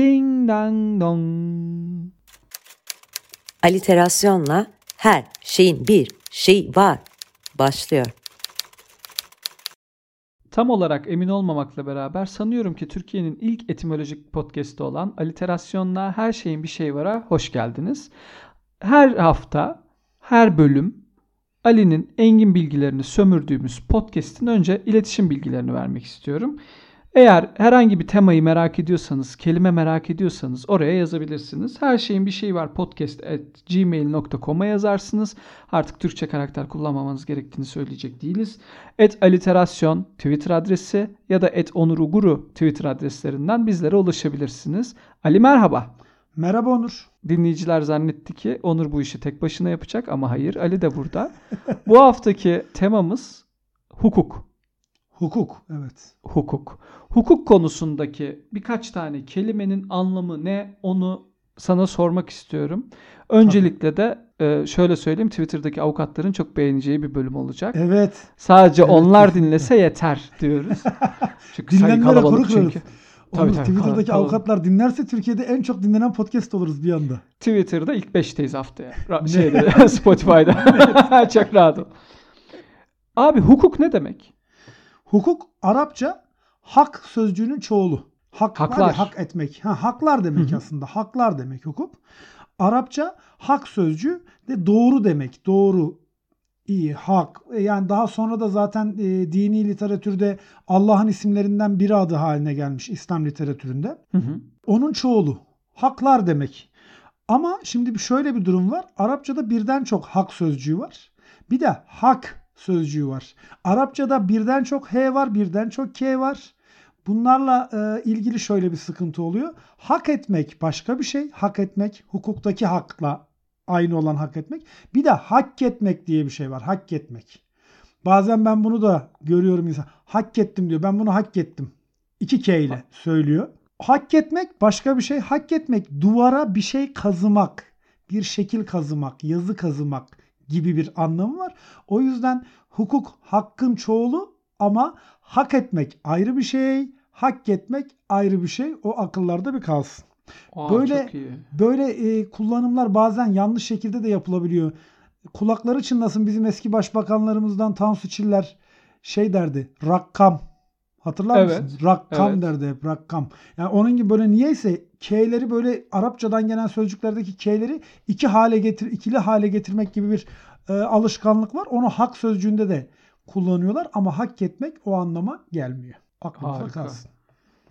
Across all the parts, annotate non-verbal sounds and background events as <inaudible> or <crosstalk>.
Ding dang dong. Aliterasyonla her şeyin bir şey var başlıyor. Tam olarak emin olmamakla beraber sanıyorum ki Türkiye'nin ilk etimolojik podcast'i olan Aliterasyonla Her Şeyin Bir Şey Var'a hoş geldiniz. Her hafta, her bölüm Ali'nin engin bilgilerini sömürdüğümüz podcast'in önce iletişim bilgilerini vermek istiyorum. Eğer herhangi bir temayı merak ediyorsanız, kelime merak ediyorsanız oraya yazabilirsiniz. Her şeyin bir şeyi var podcast at gmail.com'a yazarsınız. Artık Türkçe karakter kullanmamanız gerektiğini söyleyecek değiliz. Et aliterasyon Twitter adresi ya da et onuruguru Twitter adreslerinden bizlere ulaşabilirsiniz. Ali merhaba. Merhaba Onur. Dinleyiciler zannetti ki Onur bu işi tek başına yapacak ama hayır Ali de burada. bu haftaki temamız hukuk. Hukuk, evet. Hukuk. Hukuk konusundaki birkaç tane kelimenin anlamı ne onu sana sormak istiyorum. Öncelikle de e, şöyle söyleyeyim Twitter'daki avukatların çok beğeneceği bir bölüm olacak. Evet. Sadece Evet, onlar <laughs> dinlese yeter diyoruz. Çünkü kalabalık koruk çünkü. Tabii, tabii, Twitter'daki kalabalık. avukatlar dinlerse Türkiye'de en çok dinlenen podcast oluruz bir anda. Twitter'da ilk 5'teyiz haftaya. Şeyde, <laughs> Spotify'da. <laughs> çok rahat ol. Abi hukuk ne demek? Hukuk Arapça hak sözcüğünün çoğulu. Hak var ya, Haklar. hak etmek. Ha, haklar demek Hı hı. aslında. Haklar demek hukuk. Arapça hak sözcüğü de doğru demek. Doğru, iyi, hak. E, Yani daha sonra da zaten e, dini literatürde Allah'ın isimlerinden biri adı haline gelmiş İslam literatüründe. Hı hı. Onun çoğulu. Haklar demek. Ama şimdi bir şöyle bir durum var. Arapçada birden çok hak sözcüğü var. Bir de hak sözcüğü var. Arapçada birden çok H var, birden çok K var. Bunlarla e, ilgili şöyle bir sıkıntı oluyor. Hak etmek başka bir şey. Hak etmek hukuktaki hakla aynı olan hak etmek. Bir de hak etmek diye bir şey var. Hak etmek. Bazen ben bunu da görüyorum insan. Hak ettim diyor. Ben bunu hak ettim. İki K ile söylüyor. Hak etmek başka bir şey. Hak etmek duvara bir şey kazımak, bir şekil kazımak, yazı kazımak gibi bir anlamı var. O yüzden hukuk hakkın çoğulu ama hak etmek ayrı bir şey, hak etmek ayrı bir şey. O akıllarda bir kalsın. Aa, Böyle-. Böyle e, kullanımlar bazen yanlış şekilde de yapılabiliyor. Kulakları çınlasın bizim eski başbakanlarımızdan Tansu Çiller şey derdi. Rakkam. Hatırlar Evet, mısınız? Rakkam evet. derdi hep rakkam. Yani onun gibi böyle niyeyse K'leri böyle Arapçadan gelen sözcüklerdeki K'leri iki hale getir ikili hale getirmek gibi bir e, alışkanlık var. Onu hak sözcüğünde de kullanıyorlar ama hak etmek o anlama gelmiyor. Aklınızda kalsın.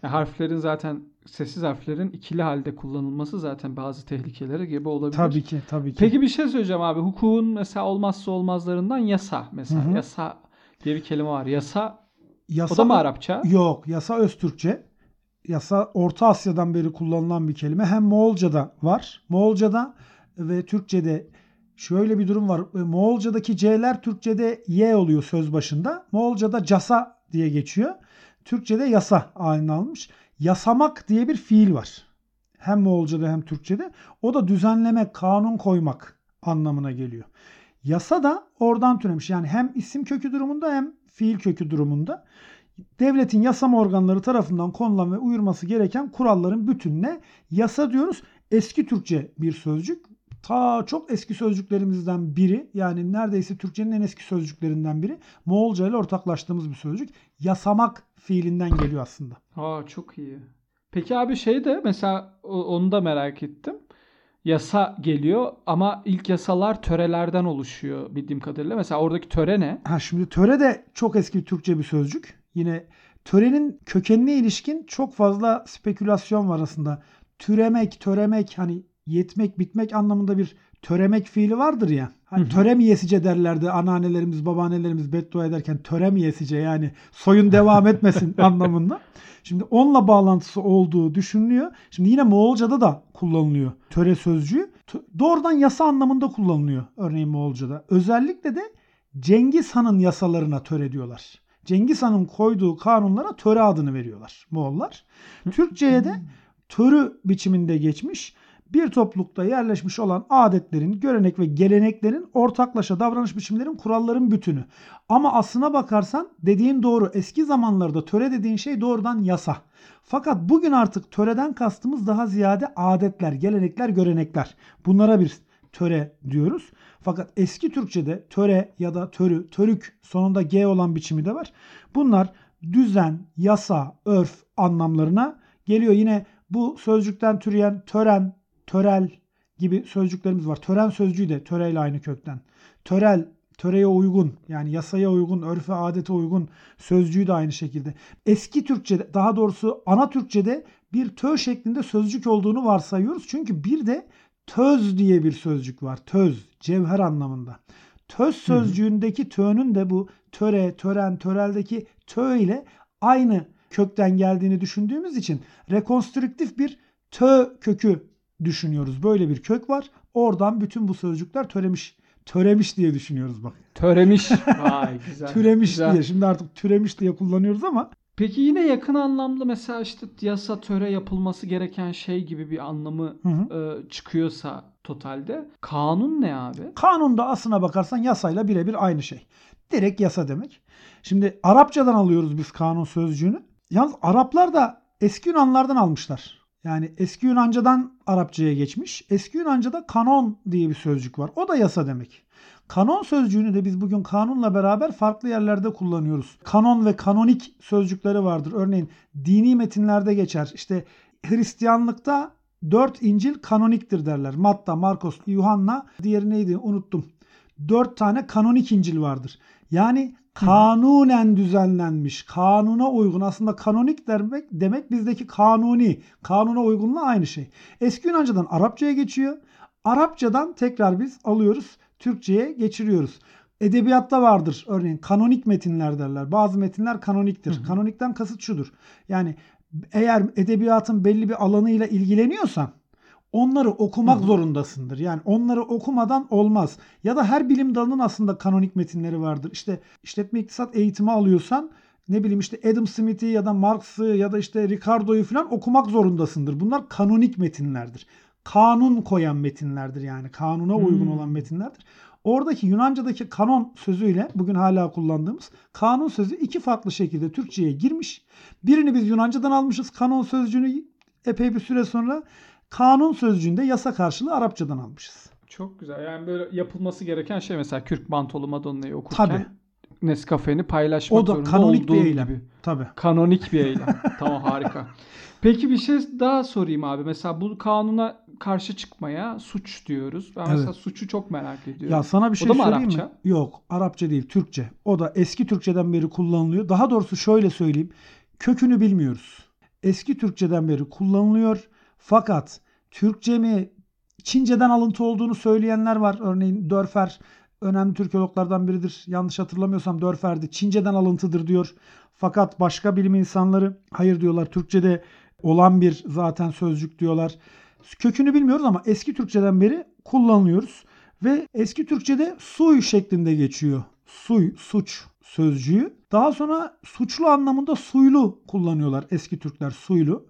Ya harflerin zaten sessiz harflerin ikili halde kullanılması zaten bazı tehlikelere gebe olabilir. Tabii ki, tabii ki. Peki bir şey söyleyeceğim abi. Hukukun mesela olmazsa olmazlarından yasa. Mesela Hı hı. yasa diye bir kelime var. Yasa Yasa o da mı Arapça? Yok. Yasa Öztürkçe. Yasa Orta Asya'dan beri kullanılan bir kelime. Hem Moğolca'da var. Moğolca'da ve Türkçe'de şöyle bir durum var. E, Moğolca'daki C'ler Türkçe'de Y oluyor söz başında. Moğolca'da casa diye geçiyor. Türkçe'de yasa halini almış. Yasamak diye bir fiil var. Hem Moğolca'da hem Türkçe'de. O da düzenlemek, kanun koymak anlamına geliyor. Yasa da oradan türemiş. Yani hem isim kökü durumunda hem fiil kökü durumunda devletin yasama organları tarafından konulan ve uyurması gereken kuralların bütününe yasa diyoruz. Eski Türkçe bir sözcük. Ta çok eski sözcüklerimizden biri yani neredeyse Türkçenin en eski sözcüklerinden biri. Moğolca ile ortaklaştığımız bir sözcük. Yasamak fiilinden geliyor aslında. Aa çok iyi. Peki abi şey de mesela onu da merak ettim. Yasa geliyor ama ilk yasalar törelerden oluşuyor bildiğim kadarıyla. Mesela oradaki töre ne? Ha şimdi töre de çok eski Türkçe bir sözcük. Yine törenin kökenine ilişkin çok fazla spekülasyon var aslında. Türemek, töremek hani yetmek, bitmek anlamında bir töremek fiili vardır ya. Hani Hı hı. töre mi yesice derlerdi anneannelerimiz, babaannelerimiz beddua ederken töre mi yesice yani soyun <laughs> devam etmesin anlamında. Şimdi onunla bağlantısı olduğu düşünülüyor. Şimdi yine Moğolca'da da kullanılıyor töre sözcüğü. Doğrudan yasa anlamında kullanılıyor örneğin Moğolca'da. Özellikle de Cengiz Han'ın yasalarına töre diyorlar. Cengiz Han'ın koyduğu kanunlara töre adını veriyorlar Moğollar. Türkçe'ye de törü biçiminde geçmiş. Bir toplulukta yerleşmiş olan adetlerin, görenek ve geleneklerin, ortaklaşa davranış biçimlerin, kuralların bütünü. Ama aslına bakarsan dediğin doğru. Eski zamanlarda töre dediğin şey doğrudan yasa. Fakat bugün artık töreden kastımız daha ziyade adetler, gelenekler, görenekler. Bunlara bir töre diyoruz. Fakat eski Türkçe'de töre ya da törü, törük sonunda G olan biçimi de var. Bunlar düzen, yasa, örf anlamlarına geliyor. Yine bu sözcükten türeyen tören, törel gibi sözcüklerimiz var. Tören sözcüğü de töreyle aynı kökten. Törel, töreye uygun yani yasaya uygun, örfe adete uygun sözcüğü de aynı şekilde. Eski Türkçe'de daha doğrusu ana Türkçe'de bir tö şeklinde sözcük olduğunu varsayıyoruz. Çünkü bir de töz diye bir sözcük var. Töz, cevher anlamında. Töz sözcüğündeki tö'nün de bu töre, tören, töreldeki tö ile aynı kökten geldiğini düşündüğümüz için rekonstrüktif bir tö kökü düşünüyoruz. Böyle bir kök var. Oradan bütün bu sözcükler töremiş. Töremiş diye düşünüyoruz bak. Töremiş. <laughs> Vay güzel. Türemiş güzel. diye. Şimdi artık türemiş diye kullanıyoruz ama Peki yine yakın anlamda mesela işte yasa töre yapılması gereken şey gibi bir anlamı Hı hı. e, çıkıyorsa totalde kanun ne abi? kanunda aslına bakarsan yasayla birebir aynı şey. Direkt yasa demek. Şimdi Arapçadan alıyoruz biz kanun sözcüğünü. Yalnız Araplar da eski Yunanlardan almışlar. Yani eski Yunancadan Arapçaya geçmiş. Eski Yunanca'da kanon diye bir sözcük var. O da yasa demek. Kanon sözcüğünü de biz bugün kanunla beraber farklı yerlerde kullanıyoruz. Kanon ve kanonik sözcükleri vardır. Örneğin dini metinlerde geçer. İşte Hristiyanlıkta dört İncil kanoniktir derler. Matta, Markos, Yuhanna, diğeri neydi unuttum. Dört tane kanonik İncil vardır. Yani kanunen düzenlenmiş, kanuna uygun. Aslında kanonik demek, demek bizdeki kanuni, kanuna uygunla aynı şey. Eski Yunancadan Arapçaya geçiyor. Arapçadan tekrar biz alıyoruz, Türkçeye geçiriyoruz. Edebiyatta vardır örneğin kanonik metinler derler. Bazı metinler kanoniktir. Hı hı. Kanonikten kasıt şudur. Yani eğer edebiyatın belli bir alanıyla ilgileniyorsan onları okumak Hı zorundasındır. Yani onları okumadan olmaz. Ya da her bilim dalının aslında kanonik metinleri vardır. İşte işletme iktisat eğitimi alıyorsan ne bileyim işte Adam Smith'i ya da Marx'ı ya da işte Ricardo'yu falan okumak zorundasındır. Bunlar kanonik metinlerdir. Kanun koyan metinlerdir yani. Kanuna uygun Hmm. olan metinlerdir. Oradaki Yunanca'daki kanon sözüyle bugün hala kullandığımız kanun sözü iki farklı şekilde Türkçe'ye girmiş. Birini biz Yunanca'dan almışız kanon sözcüğünü epey bir süre sonra kanun sözcüğünde yasa karşılığı Arapçadan almışız. Çok güzel. Yani böyle yapılması gereken şey mesela Kürk Mantolu Madonna'yı okurken Tabii. Nescafe'ni paylaşmak O da kanonik bir eylem. gibi. Tabii. Kanonik bir eylem. <laughs> tamam harika. Peki bir şey daha sorayım abi. Mesela bu kanuna karşı çıkmaya suç diyoruz. Ben mesela Evet. suçu çok merak ediyorum. Ya sana bir O şey da mı söyleyeyim Arapça? mi? Yok, Arapça değil, Türkçe. O da eski Türkçeden beri kullanılıyor. Daha doğrusu şöyle söyleyeyim. Kökünü bilmiyoruz. Eski Türkçeden beri kullanılıyor. Fakat Türkçe mi Çince'den alıntı olduğunu söyleyenler var. Örneğin Dörfer önemli Türkologlardan biridir. Yanlış hatırlamıyorsam Dörfer'di. Çince'den alıntıdır diyor. Fakat başka bilim insanları hayır diyorlar. Türkçe'de olan bir zaten sözcük diyorlar. Kökünü bilmiyoruz ama eski Türkçeden beri kullanılıyoruz. Ve eski Türkçe'de suy şeklinde geçiyor. Suy, suç sözcüğü. Daha sonra suçlu anlamında suylu kullanıyorlar eski Türkler suylu.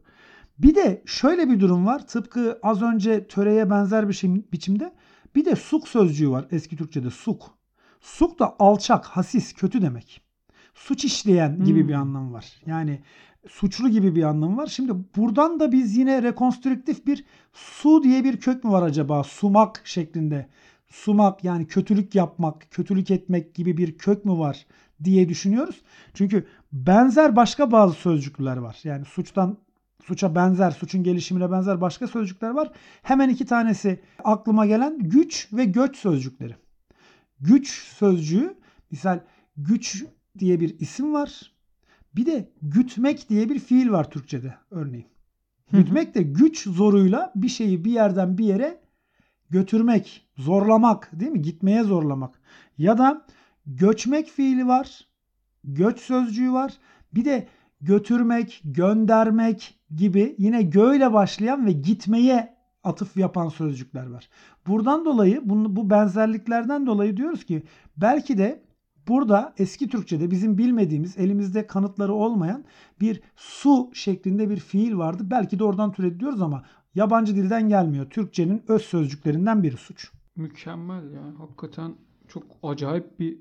Bir de şöyle bir durum var. Tıpkı az önce töreye benzer bir şey, biçimde bir de suk sözcüğü var eski Türkçe'de suk. Suk da alçak, hasis, kötü demek. Suç işleyen gibi Hmm. bir anlam var. Yani suçlu gibi bir anlam var. Şimdi buradan da biz yine rekonstrüktif bir su diye bir kök mü var acaba? Sumak şeklinde. Sumak yani kötülük yapmak, kötülük etmek gibi bir kök mü var diye düşünüyoruz. Çünkü benzer başka bazı sözcükler var. Yani suçtan suça benzer, suçun gelişimine benzer başka sözcükler var. Hemen iki tanesi aklıma gelen güç ve göç sözcükleri. Güç sözcüğü misal güç diye bir isim var. Bir de gütmek diye bir fiil var Türkçe'de örneğin. Gütmek de güç zoruyla bir şeyi bir yerden bir yere götürmek, zorlamak değil mi? Gitmeye zorlamak. Ya da göçmek fiili var. Göç sözcüğü var. Bir de götürmek, göndermek gibi yine gö ile başlayan ve gitmeye atıf yapan sözcükler var. Buradan dolayı bu, benzerliklerden dolayı diyoruz ki belki de Burada eski Türkçe'de bizim bilmediğimiz, elimizde kanıtları olmayan bir su şeklinde bir fiil vardı. Belki de oradan türetiyoruz ama yabancı dilden gelmiyor. Türkçenin öz sözcüklerinden biri suç. Mükemmel ya. Hakikaten çok acayip bir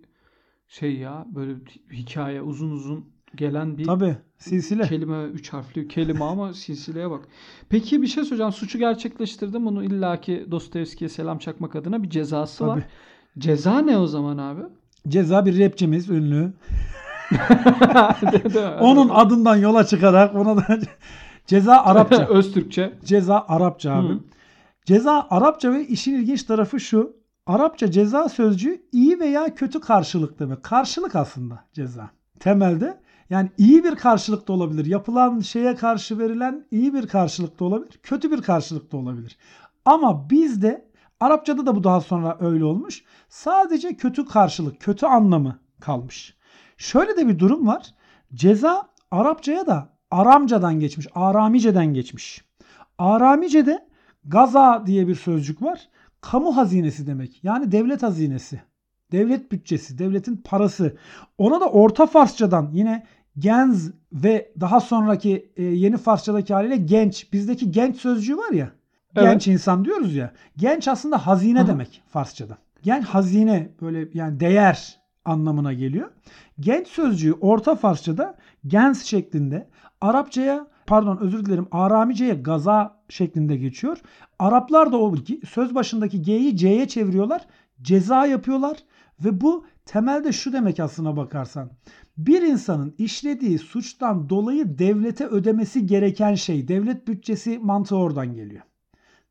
şey ya. Böyle bir hikaye uzun uzun gelen bir Tabii silsile. kelime, üç harfli kelime ama <laughs> silsileye bak. Peki bir şey söyleyeceğim. Suçu gerçekleştirdim. Bunu illaki Dostoyevski'ye selam çakmak adına bir cezası var. Tabii. Ceza ne o zaman abi? Ceza bir rapçimiz ünlü. <laughs> Onun adından yola çıkarak ona da <laughs> ceza Arapça. Öz Türkçe. Ceza Arapça abi. Hı. Ceza Arapça ve işin ilginç tarafı şu. Arapça ceza sözcüğü iyi veya kötü karşılık demek. Karşılık aslında ceza. Temelde yani iyi bir karşılık da olabilir. Yapılan şeye karşı verilen iyi bir karşılık da olabilir. Kötü bir karşılık da olabilir. Ama bizde Arapçada da bu daha sonra öyle olmuş. Sadece kötü karşılık, kötü anlamı kalmış. Şöyle de bir durum var. Ceza Arapçaya da Aramcadan geçmiş, Aramice'den geçmiş. Aramice'de gaza diye bir sözcük var. Kamu hazinesi demek. Yani devlet hazinesi. Devlet bütçesi, devletin parası. Ona da Orta Farsçadan yine genz ve daha sonraki e, yeni Farsçadaki haliyle genç. Bizdeki genç sözcüğü var ya. Evet. Genç insan diyoruz ya. Genç aslında hazine Hı demek Farsçada. Genç hazine böyle yani değer anlamına geliyor. Genç sözcüğü Orta Farsçada gens şeklinde Arapçaya pardon özür dilerim Aramice'ye gaza şeklinde geçiyor. Araplar da o söz başındaki G'yi C'ye çeviriyorlar. Ceza yapıyorlar ve bu temelde şu demek aslına bakarsan. Bir insanın işlediği suçtan dolayı devlete ödemesi gereken şey. Devlet bütçesi mantığı oradan geliyor.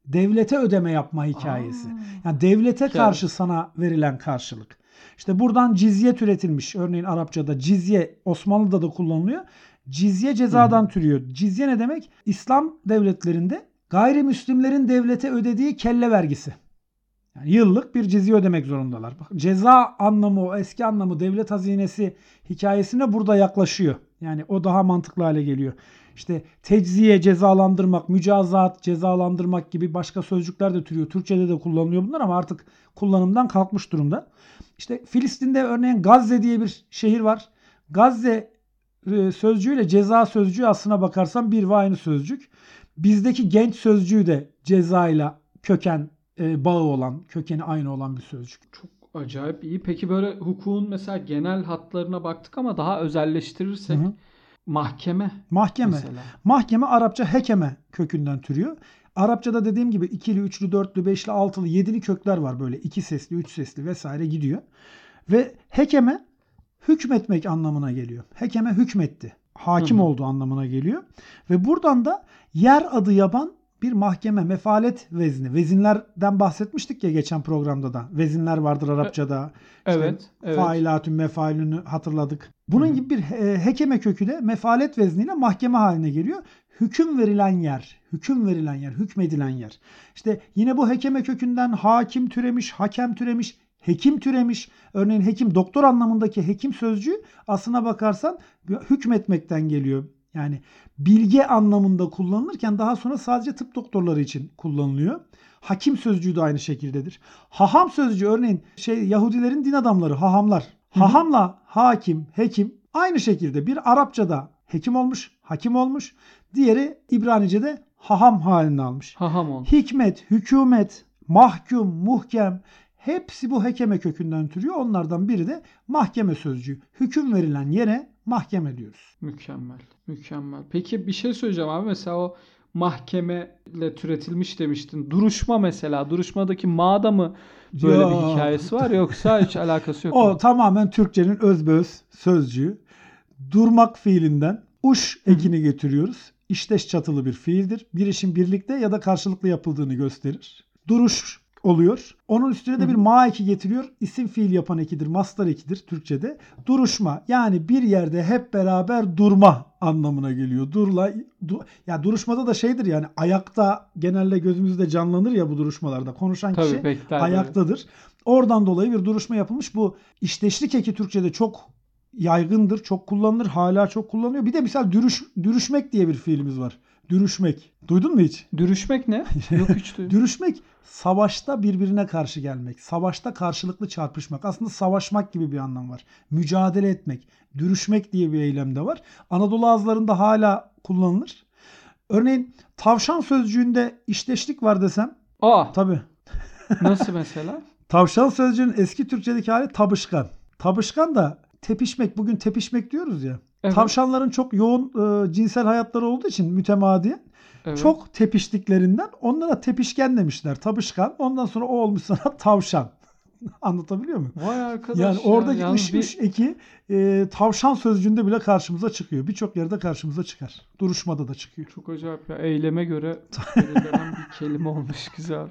Devlete ödeme yapma hikayesi. Yani devlete karşı sana verilen karşılık. İşte buradan cizye türetilmiş. Örneğin Arapçada cizye Osmanlı'da da kullanılıyor. Cizye cezadan türüyor. Cizye ne demek? İslam devletlerinde gayrimüslimlerin devlete ödediği kelle vergisi. Yani yıllık bir cizye ödemek zorundalar. Bak, ceza anlamı o eski anlamı devlet hazinesi hikayesine burada yaklaşıyor. Yani o daha mantıklı hale geliyor. İşte tecziye cezalandırmak, mücazat cezalandırmak gibi başka sözcükler de türüyor. Türkçede de kullanılıyor bunlar ama artık kullanımdan kalkmış durumda. İşte Filistin'de örneğin Gazze diye bir şehir var. Gazze e, sözcüğüyle ceza sözcüğü aslına bakarsan bir ve aynı sözcük. Bizdeki genç sözcüğü de cezayla köken e, bağı olan, kökeni aynı olan bir sözcük. Çok acayip iyi. Peki böyle hukukun mesela genel hatlarına baktık ama daha özelleştirirsek Hı hı. mahkeme Mahkeme. mesela. Mahkeme Arapça hekeme kökünden türüyor. Arapçada dediğim gibi ikili, üçlü, dörtlü, beşli, altılı, yedili kökler var böyle. iki sesli, üç sesli vesaire gidiyor. Ve hekeme hükmetmek anlamına geliyor. Hekeme hükmetti. Hakim Hı hı. olduğu anlamına geliyor. Ve buradan da yer adı yaban bir mahkeme, mefalet vezni. Vezinlerden bahsetmiştik ya geçen programda da. Vezinler vardır Arapçada. İşte Evet, evet. Failatün mefailünü hatırladık. Bunun Hı hı. gibi bir e, hekeme kökü de mefalet vezniyle mahkeme haline geliyor. Hüküm verilen yer, hüküm verilen yer, hükmedilen yer. İşte yine bu hekeme kökünden hakim türemiş, hakem türemiş, hekim türemiş. Örneğin hekim doktor anlamındaki hekim sözcüğü aslına bakarsan hükmetmekten geliyor. Yani bilge anlamında kullanılırken daha sonra sadece tıp doktorları için kullanılıyor. Hakim sözcüğü de aynı şekildedir. Haham sözcüğü örneğin şey Yahudilerin din adamları, hahamlar. Hı hı. Hahamla hakim, hekim aynı şekilde bir Arapçada hekim olmuş, hakim olmuş. Diğeri İbranice'de haham halini almış. Haham ol. Hikmet, hükümet, mahkum, muhkem hepsi bu hekeme kökünden türüyor. Onlardan biri de mahkeme sözcüğü. Hüküm verilen yere mahkeme diyoruz. Mükemmel. Mükemmel. Peki bir şey söyleyeceğim abi. Mesela o mahkemeyle türetilmiş demiştin. Duruşma mesela. Duruşmadaki ma'da mı böyle Ya. bir hikayesi var yoksa hiç alakası yok <laughs> O mu? tamamen Türkçenin özbeöz sözcüğü. Durmak fiilinden uş ekini getiriyoruz. İşteş çatılı bir fiildir. Bir işin birlikte ya da karşılıklı yapıldığını gösterir. Duruş oluyor. Onun üstüne de bir ma eki getiriyor. İsim fiil yapan ekidir. Mastar ekidir Türkçede. Duruşma yani bir yerde hep beraber durma anlamına geliyor. Durla du- ya duruşmada da şeydir yani ayakta genelde gözümüzde canlanır ya bu duruşmalarda. Konuşan Tabii, kişi ayaktadır. Oradan dolayı bir duruşma yapılmış. Bu işteşlik eki Türkçede çok yaygındır, çok kullanılır, hala çok kullanılıyor. Bir de misal dürüş, dürüşmek diye bir fiilimiz var. Dürüşmek. Duydun mu hiç? Dürüşmek ne? <laughs> Yok hiç duydum. Dürüşmek savaşta birbirine karşı gelmek. Savaşta karşılıklı çarpışmak. Aslında savaşmak gibi bir anlam var. Mücadele etmek. Dürüşmek diye bir eylem de var. Anadolu ağızlarında hala kullanılır. Örneğin tavşan sözcüğünde işteşlik var desem. Aa Tabii. nasıl mesela? <laughs> Tavşan sözcüğünün eski Türkçedeki hali tabışkan. Tabışkan da tepişmek. Bugün tepişmek diyoruz ya. Evet. Tavşanların çok yoğun e, cinsel hayatları olduğu için mütemadiyen Evet. çok tepiştiklerinden onlara tepişken demişler. Tabışkan. Ondan sonra o olmuş sana tavşan. <laughs> Anlatabiliyor muyum? Vay arkadaş Yani ya, oradaki yalnız ış bir- eki e, tavşan sözcüğünde bile karşımıza çıkıyor. Birçok yerde karşımıza çıkar. Duruşmada da çıkıyor. Çok acayip ya. Eyleme göre belirlenen bir kelime olmuş güzel.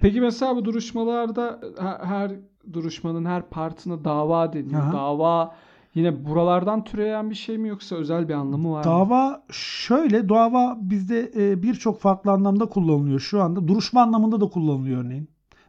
Peki mesela bu duruşmalarda her, duruşmanın her partına dava deniyor. Aha. Dava yine buralardan türeyen bir şey mi yoksa özel bir anlamı var mı? Dava şöyle, dava bizde e, birçok farklı anlamda kullanılıyor şu anda. Duruşma anlamında da kullanılıyor örneğin.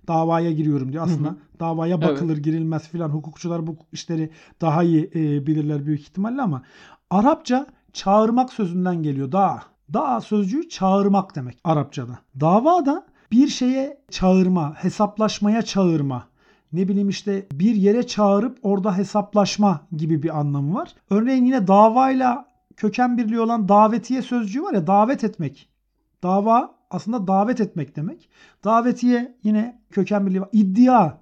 Davaya giriyorum diyor aslında. Hı hı. Davaya bakılır, girilmez filan. Hukukçular bu işleri daha iyi e, bilirler büyük ihtimalle ama Arapça çağırmak sözünden geliyor. Da. Da sözcüğü çağırmak demek Arapçada. Dava da bir şeye çağırma, hesaplaşmaya çağırma. Ne bileyim işte bir yere çağırıp orada hesaplaşma gibi bir anlamı var. Örneğin yine davayla köken birliği olan davetiye sözcüğü var ya davet etmek. Dava aslında davet etmek demek. Davetiye yine köken birliği var. İddia.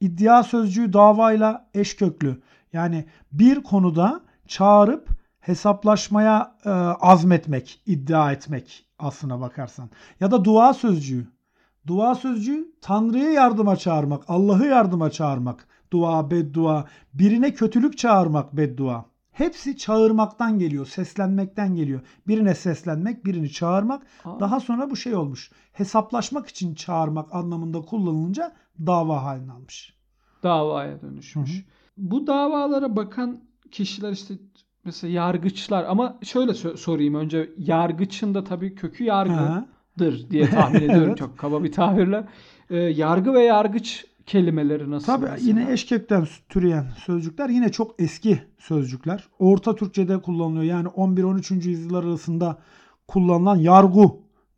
İddia sözcüğü davayla eş köklü. Yani bir konuda çağırıp hesaplaşmaya e, azmetmek, iddia etmek aslına bakarsan. Ya da dua sözcüğü. Dua sözcüğü Tanrı'ya yardıma çağırmak, Allah'ı yardıma çağırmak. Dua, beddua, birine kötülük çağırmak beddua. Hepsi çağırmaktan geliyor, seslenmekten geliyor. Birine seslenmek, birini çağırmak. Aa. Daha sonra bu şey olmuş. Hesaplaşmak için çağırmak anlamında kullanılınca dava haline almış. davaya dönüşmüş. Hı hı. Bu davalara bakan kişiler işte mesela yargıçlar ama şöyle sorayım önce yargıçın da tabii kökü yargıdır Ha. diye tahmin <laughs> ediyorum Evet. çok kaba bir tabirle. Ee, yargı ve yargıç kelimeleri nasıl? Tabii mesela? yine eşkökten türeyen sözcükler yine çok eski sözcükler. Orta Türkçe'de kullanılıyor. Yani 11-13. yüzyıllar arasında kullanılan yargı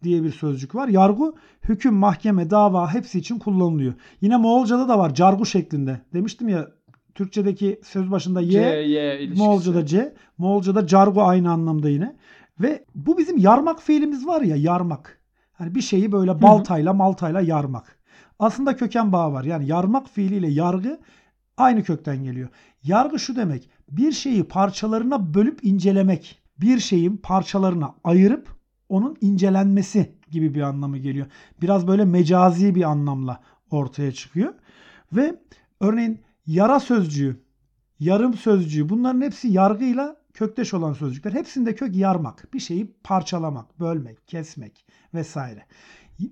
diye bir sözcük var. Yargı hüküm, mahkeme, dava hepsi için kullanılıyor. Yine Moğolca'da da var cargu şeklinde. Demiştim ya Türkçedeki söz başında C, y, ilişkisi. Moğolca'da C, Moğolca'da cargo aynı anlamda yine. Ve bu bizim yarmak fiilimiz var ya yarmak. Hani bir şeyi böyle baltayla maltayla yarmak. Aslında köken bağı var. Yani yarmak fiiliyle yargı aynı kökten geliyor. Yargı şu demek. Bir şeyi parçalarına bölüp incelemek. Bir şeyin parçalarına ayırıp onun incelenmesi gibi bir anlamı geliyor. Biraz böyle mecazi bir anlamla ortaya çıkıyor. Ve örneğin yara sözcüğü, yarım sözcüğü bunların hepsi yargıyla kökteş olan sözcükler. Hepsinde kök yarmak. Bir şeyi parçalamak, bölmek, kesmek vesaire.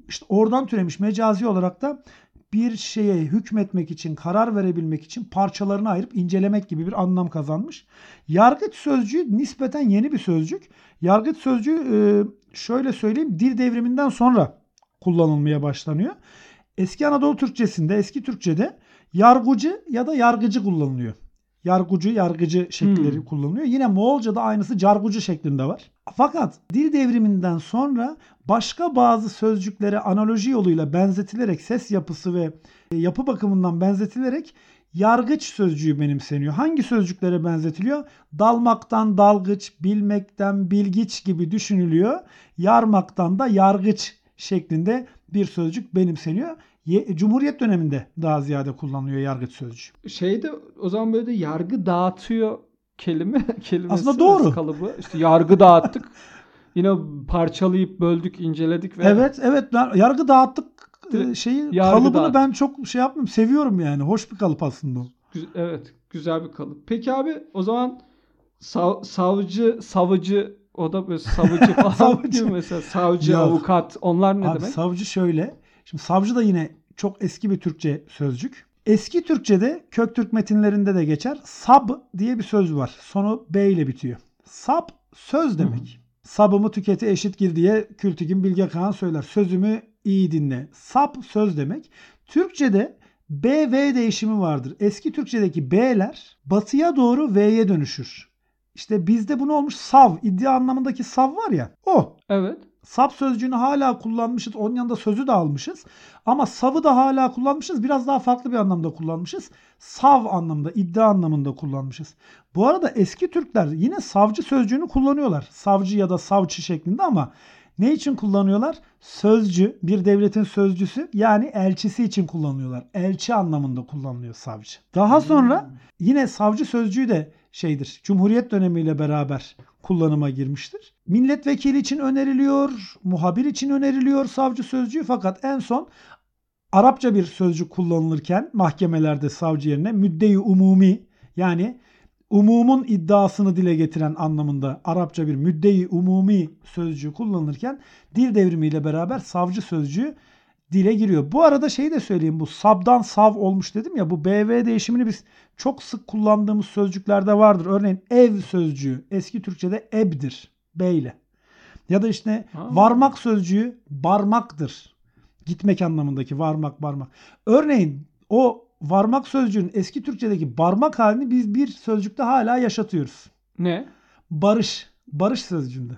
İşte oradan türemiş mecazi olarak da bir şeye hükmetmek için, karar verebilmek için parçalarını ayırıp incelemek gibi bir anlam kazanmış. Yargıç sözcüğü nispeten yeni bir sözcük. Yargıç sözcüğü e, şöyle söyleyeyim dil devriminden sonra kullanılmaya başlanıyor. Eski Anadolu Türkçesinde, eski Türkçede yargıcı ya da yargıcı kullanılıyor. Yargıcı, yargıcı şekilleri Hmm. kullanılıyor. Yine Moğolca'da aynısı cargucu şeklinde var. Fakat dil devriminden sonra başka bazı sözcüklere analoji yoluyla benzetilerek ses yapısı ve e, yapı bakımından benzetilerek yargıç sözcüğü benimseniyor. Hangi sözcüklere benzetiliyor? Dalmaktan dalgıç, bilmekten bilgiç gibi düşünülüyor. Yarmaktan da yargıç şeklinde bir sözcük benimseniyor. Ye- Cumhuriyet döneminde daha ziyade kullanılıyor yargıç sözcüğü. Şeyde o zaman böyle de yargı dağıtıyor kelime <laughs> kelimesi Aslında doğru. kalıbı. İşte yargı dağıttık. Yine parçalayıp böldük, inceledik ve Evet evet ben yargı dağıttık e, şeyi Yargı kalıbını dağıttık. ben çok şey yapmıyorum seviyorum yani. Hoş bir kalıp aslında. Güz- evet, güzel bir kalıp. Peki abi o zaman sav- savcı, savcı o da böyle savcı <laughs> falan Savcı. gibi mesela savcı, Yok. avukat onlar ne Abi demek? savcı şöyle. Şimdi savcı da yine çok eski bir Türkçe sözcük. Eski Türkçe'de Köktürk metinlerinde de geçer. Sab diye bir söz var. Sonu B ile bitiyor. Sab söz demek. Sabımı tüketi eşit gir diye Kültügün Bilge Kağan söyler. Sözümü iyi dinle. Sab söz demek. Türkçe'de B, V değişimi vardır. Eski Türkçedeki B'ler batıya doğru V'ye dönüşür. İşte bizde bunu olmuş sav, iddia anlamındaki sav var ya o. Evet. Sap sözcüğünü hala kullanmışız. Onun yanında sözü de almışız. Ama savı da hala kullanmışız. Biraz daha farklı bir anlamda kullanmışız. Sav anlamda, iddia anlamında kullanmışız. Bu arada eski Türkler yine savcı sözcüğünü kullanıyorlar. Savcı ya da savcı şeklinde ama ne için kullanıyorlar? Sözcü, bir devletin sözcüsü yani elçisi için kullanıyorlar. Elçi anlamında kullanılıyor savcı. Daha sonra yine savcı sözcüğü de şeydir. Cumhuriyet dönemiyle beraber kullanıma girmiştir. Milletvekili için öneriliyor, muhabir için öneriliyor savcı sözcüğü fakat en son Arapça bir sözcük kullanılırken mahkemelerde savcı yerine müddeyi umumi yani umumun iddiasını dile getiren anlamında Arapça bir müddeyi umumi sözcüğü kullanılırken dil devrimiyle beraber savcı sözcüğü dile giriyor. Bu arada şeyi de söyleyeyim bu sabdan sav olmuş dedim ya bu BV değişimini biz çok sık kullandığımız sözcüklerde vardır. Örneğin ev sözcüğü eski Türkçe'de ebdir. B ile. Ya da işte Aa. varmak sözcüğü barmaktır. Gitmek anlamındaki varmak barmak. Örneğin o varmak sözcüğün eski Türkçedeki barmak halini biz bir sözcükte hala yaşatıyoruz. Ne? Barış. Barış sözcüğünde.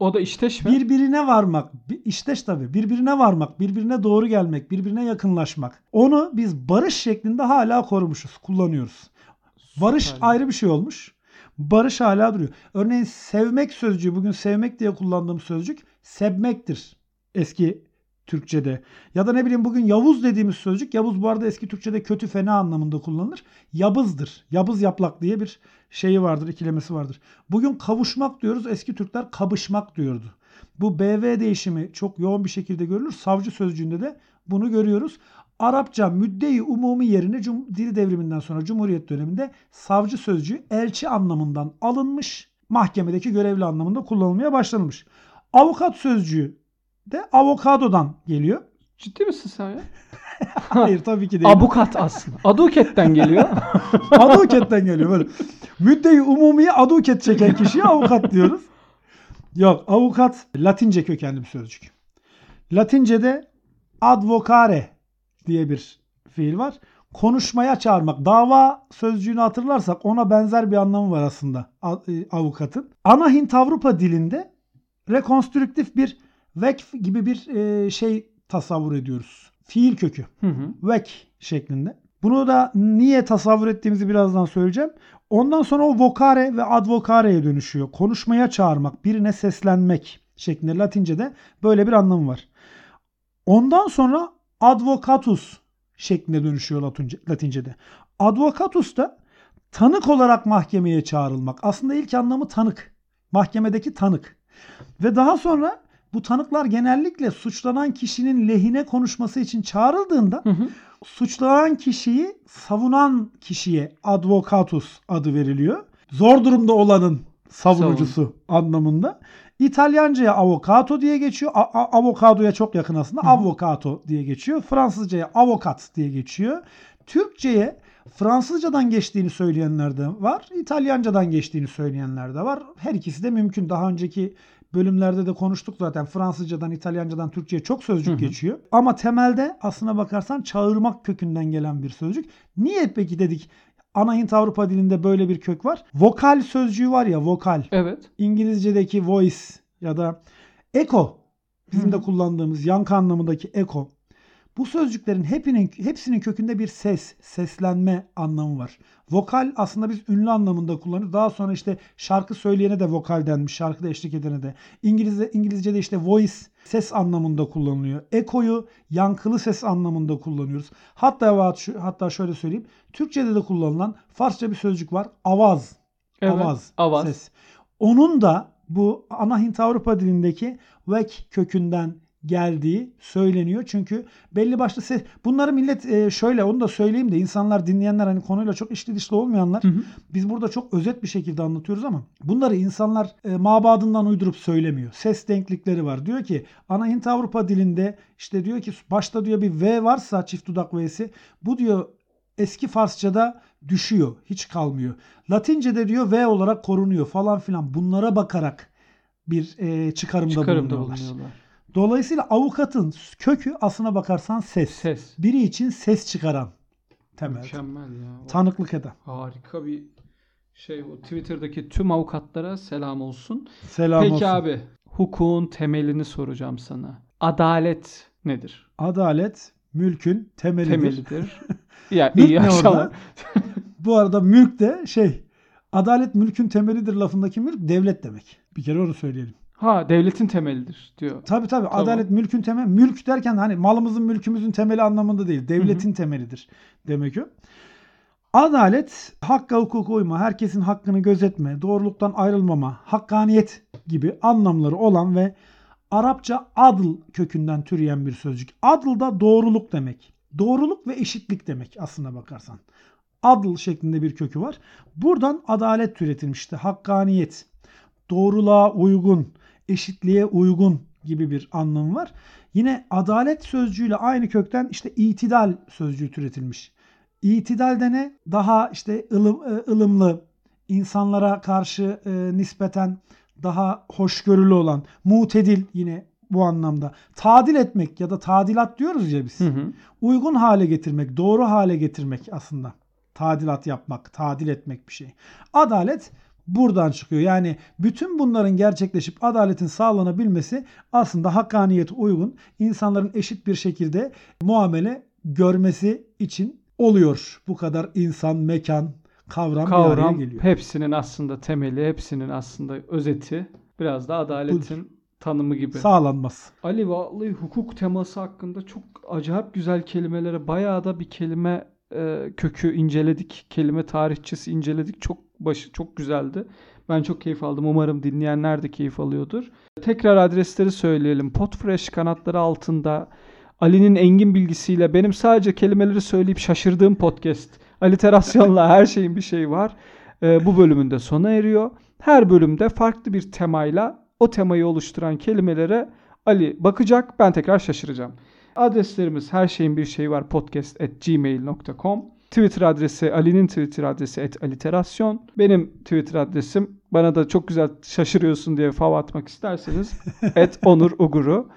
O da işteş mi? Birbirine varmak, işteş tabii. Birbirine varmak, birbirine doğru gelmek, birbirine yakınlaşmak. Onu biz barış şeklinde hala korumuşuz, kullanıyoruz. Barış Süper. ayrı bir şey olmuş. Barış hala duruyor. Örneğin sevmek sözcüğü bugün sevmek diye kullandığım sözcük sevmektir eski Türkçe'de. Ya da ne bileyim bugün Yavuz dediğimiz sözcük Yavuz bu arada eski Türkçe'de kötü fena anlamında kullanılır. Yabızdır. Yabız yaplak diye bir şeyi vardır, ikilemesi vardır. Bugün kavuşmak diyoruz. Eski Türkler kabışmak diyordu. Bu BV değişimi çok yoğun bir şekilde görülür. Savcı sözcüğünde de bunu görüyoruz. Arapça müddeyi umumi yerine cum- dil devriminden sonra Cumhuriyet döneminde savcı sözcüğü elçi anlamından alınmış. Mahkemedeki görevli anlamında kullanılmaya başlanmış. Avukat sözcüğü de avokadodan geliyor. Ciddi misin sen ya? <laughs> Hayır tabii ki değil. Abukat aslında. Aduketten geliyor. <laughs> Aduketten geliyor böyle. Müddeyi umumiye aduket çeken kişiye avukat diyoruz. Yok avukat Latince kökenli bir sözcük. Latince'de advocare diye bir fiil var. Konuşmaya çağırmak. Dava sözcüğünü hatırlarsak ona benzer bir anlamı var aslında e, avukatın. Ana Hint Avrupa dilinde rekonstrüktif bir vekf gibi bir e, şey tasavvur ediyoruz. Fiil kökü Hı hı. vek şeklinde. Bunu da niye tasavvur ettiğimizi birazdan söyleyeceğim. Ondan sonra o vocare ve advocare'ye dönüşüyor. Konuşmaya çağırmak, birine seslenmek şeklinde Latince'de böyle bir anlamı var. Ondan sonra advocatus şeklinde dönüşüyor Latince, Latince'de. Advocatus da tanık olarak mahkemeye çağrılmak. Aslında ilk anlamı tanık. Mahkemedeki tanık. Ve daha sonra bu tanıklar genellikle suçlanan kişinin lehine konuşması için çağrıldığında Hı hı. suçlanan kişiyi savunan kişiye advocatus adı veriliyor. Zor durumda olanın savunucusu anlamında. İtalyanca'ya avocado diye geçiyor. A- a- avokadoya çok yakın aslında. Avvocato diye geçiyor. Fransızca'ya avokat diye geçiyor. Türkçe'ye Fransızcadan geçtiğini söyleyenler de var. İtalyancadan geçtiğini söyleyenler de var. Her ikisi de mümkün. Daha önceki bölümlerde de konuştuk zaten. Fransızcadan, İtalyancadan Türkçe'ye çok sözcük Hı hı. geçiyor. Ama temelde aslına bakarsan çağırmak kökünden gelen bir sözcük. Niye peki dedik ana Hint Avrupa dilinde böyle bir kök var? Vokal sözcüğü var ya vokal. Evet. İngilizce'deki voice ya da echo bizim de Hı. kullandığımız yankı anlamındaki echo. Bu sözcüklerin hepinin hepsinin kökünde bir ses, seslenme anlamı var. Vokal aslında biz ünlü anlamında kullanıyoruz. Daha sonra işte şarkı söyleyene de vokal denmiş, şarkıda eşlik edene de. İngilizce İngilizce'de işte voice ses anlamında kullanılıyor. Echo'yu yankılı ses anlamında kullanıyoruz. Hatta hatta şöyle söyleyeyim. Türkçe'de de kullanılan Farsça bir sözcük var. Avaz. Evet. Avaz. Avaz. Ses. Onun da bu ana Hint Avrupa dilindeki vek kökünden geldiği söyleniyor. Çünkü belli başlı ses. Bunları millet e, şöyle onu da söyleyeyim de insanlar dinleyenler hani konuyla çok içli dışlı olmayanlar Hı hı. biz burada çok özet bir şekilde anlatıyoruz ama bunları insanlar e, mabadından uydurup söylemiyor. Ses denklikleri var. Diyor ki ana Hint Avrupa dilinde işte diyor ki başta diyor bir V varsa çift dudak V'si bu diyor eski Farsçada düşüyor. Hiç kalmıyor. Latince'de diyor V olarak korunuyor falan filan. Bunlara bakarak bir e, çıkarımda, Çıkarımda bulunuyorlar. bulunuyorlar. Dolayısıyla avukatın kökü aslına bakarsan ses. Ses. Biri için ses çıkaran temel. Mükemmel ya. Tanıklık eden. Harika bir Şey bu Twitter'daki tüm avukatlara selam olsun. Selam Peki olsun. abi hukukun temelini soracağım sana. Adalet nedir? Adalet mülkün temelidir. Temelidir. <laughs> ya iyi orada? <laughs> Bu arada mülk de şey adalet mülkün temelidir lafındaki mülk devlet demek. Bir kere onu söyleyelim. Ha devletin temelidir diyor. Tabii tabii Tamam. adalet mülkün temeli. Mülk derken hani malımızın mülkümüzün temeli anlamında değil. Devletin temelidir demek o. Adalet, hakka hukuka uyma, herkesin hakkını gözetme, doğruluktan ayrılmama, hakkaniyet gibi anlamları olan ve Arapça adl kökünden türeyen bir sözcük. Adl da doğruluk demek. Doğruluk ve eşitlik demek aslına bakarsan. Adl şeklinde bir kökü var. Buradan adalet türetilmişti. Hakkaniyet, doğruluğa uygun, eşitliğe uygun gibi bir anlamı var. Yine adalet sözcüğüyle aynı kökten işte itidal sözcüğü türetilmiş. İtidal de ne? Daha işte ılım, e, ılımlı, insanlara karşı e, nispeten daha hoşgörülü olan, mutedil yine bu anlamda. Tadil etmek ya da tadilat diyoruz ya biz. Hı hı. Uygun hale getirmek, doğru hale getirmek aslında. Tadilat yapmak, tadil etmek bir şey. Adalet buradan çıkıyor. Yani bütün bunların gerçekleşip adaletin sağlanabilmesi aslında hakkaniyete uygun insanların eşit bir şekilde muamele görmesi için oluyor. Bu kadar insan, mekan, kavram, bir araya Kavram geliyor. hepsinin aslında temeli, hepsinin aslında özeti. Biraz da adaletin tanımı gibi. Sağlanmaz. Ali vallahi hukuk teması hakkında çok acayip güzel kelimelere bayağı da bir kelime e, kökü inceledik. Kelime tarihçesi inceledik. Çok başı çok güzeldi. Ben çok keyif aldım. Umarım dinleyenler de keyif alıyordur. Tekrar adresleri söyleyelim. Podfresh kanatları altında Ali'nin engin bilgisiyle benim sadece kelimeleri söyleyip şaşırdığım podcast. Aliterasyonla her şeyin bir şeyi var. E, bu bölümünde sona eriyor. Her bölümde farklı bir temayla o temayı oluşturan kelimelere Ali bakacak. Ben tekrar şaşıracağım. Adreslerimiz her şeyin bir şeyi var podcast at gmail.com. Twitter adresi Ali'nin Twitter adresi at aliterasyon. Benim Twitter adresim bana da çok güzel şaşırıyorsun diye fav atmak isterseniz <laughs> at Onur Uguru.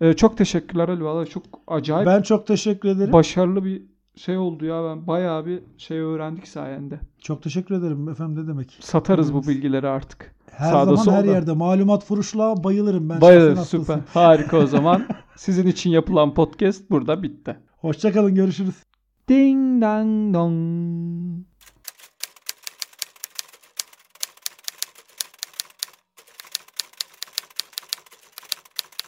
Ee, çok teşekkürler Ali. Vallahi çok acayip Ben çok teşekkür ederim. başarılı bir şey oldu ya. Ben bayağı bir şey öğrendik sayende. çok teşekkür ederim efendim ne demek. Satarız bu bilgileri artık. Her Sağda, zaman her solda. yerde malumat furuşluğa bayılırım ben. Bayılır şahsen süper. Harika o zaman. <laughs> Sizin için yapılan podcast burada bitti. Hoşçakalın görüşürüz. Ding dang dong.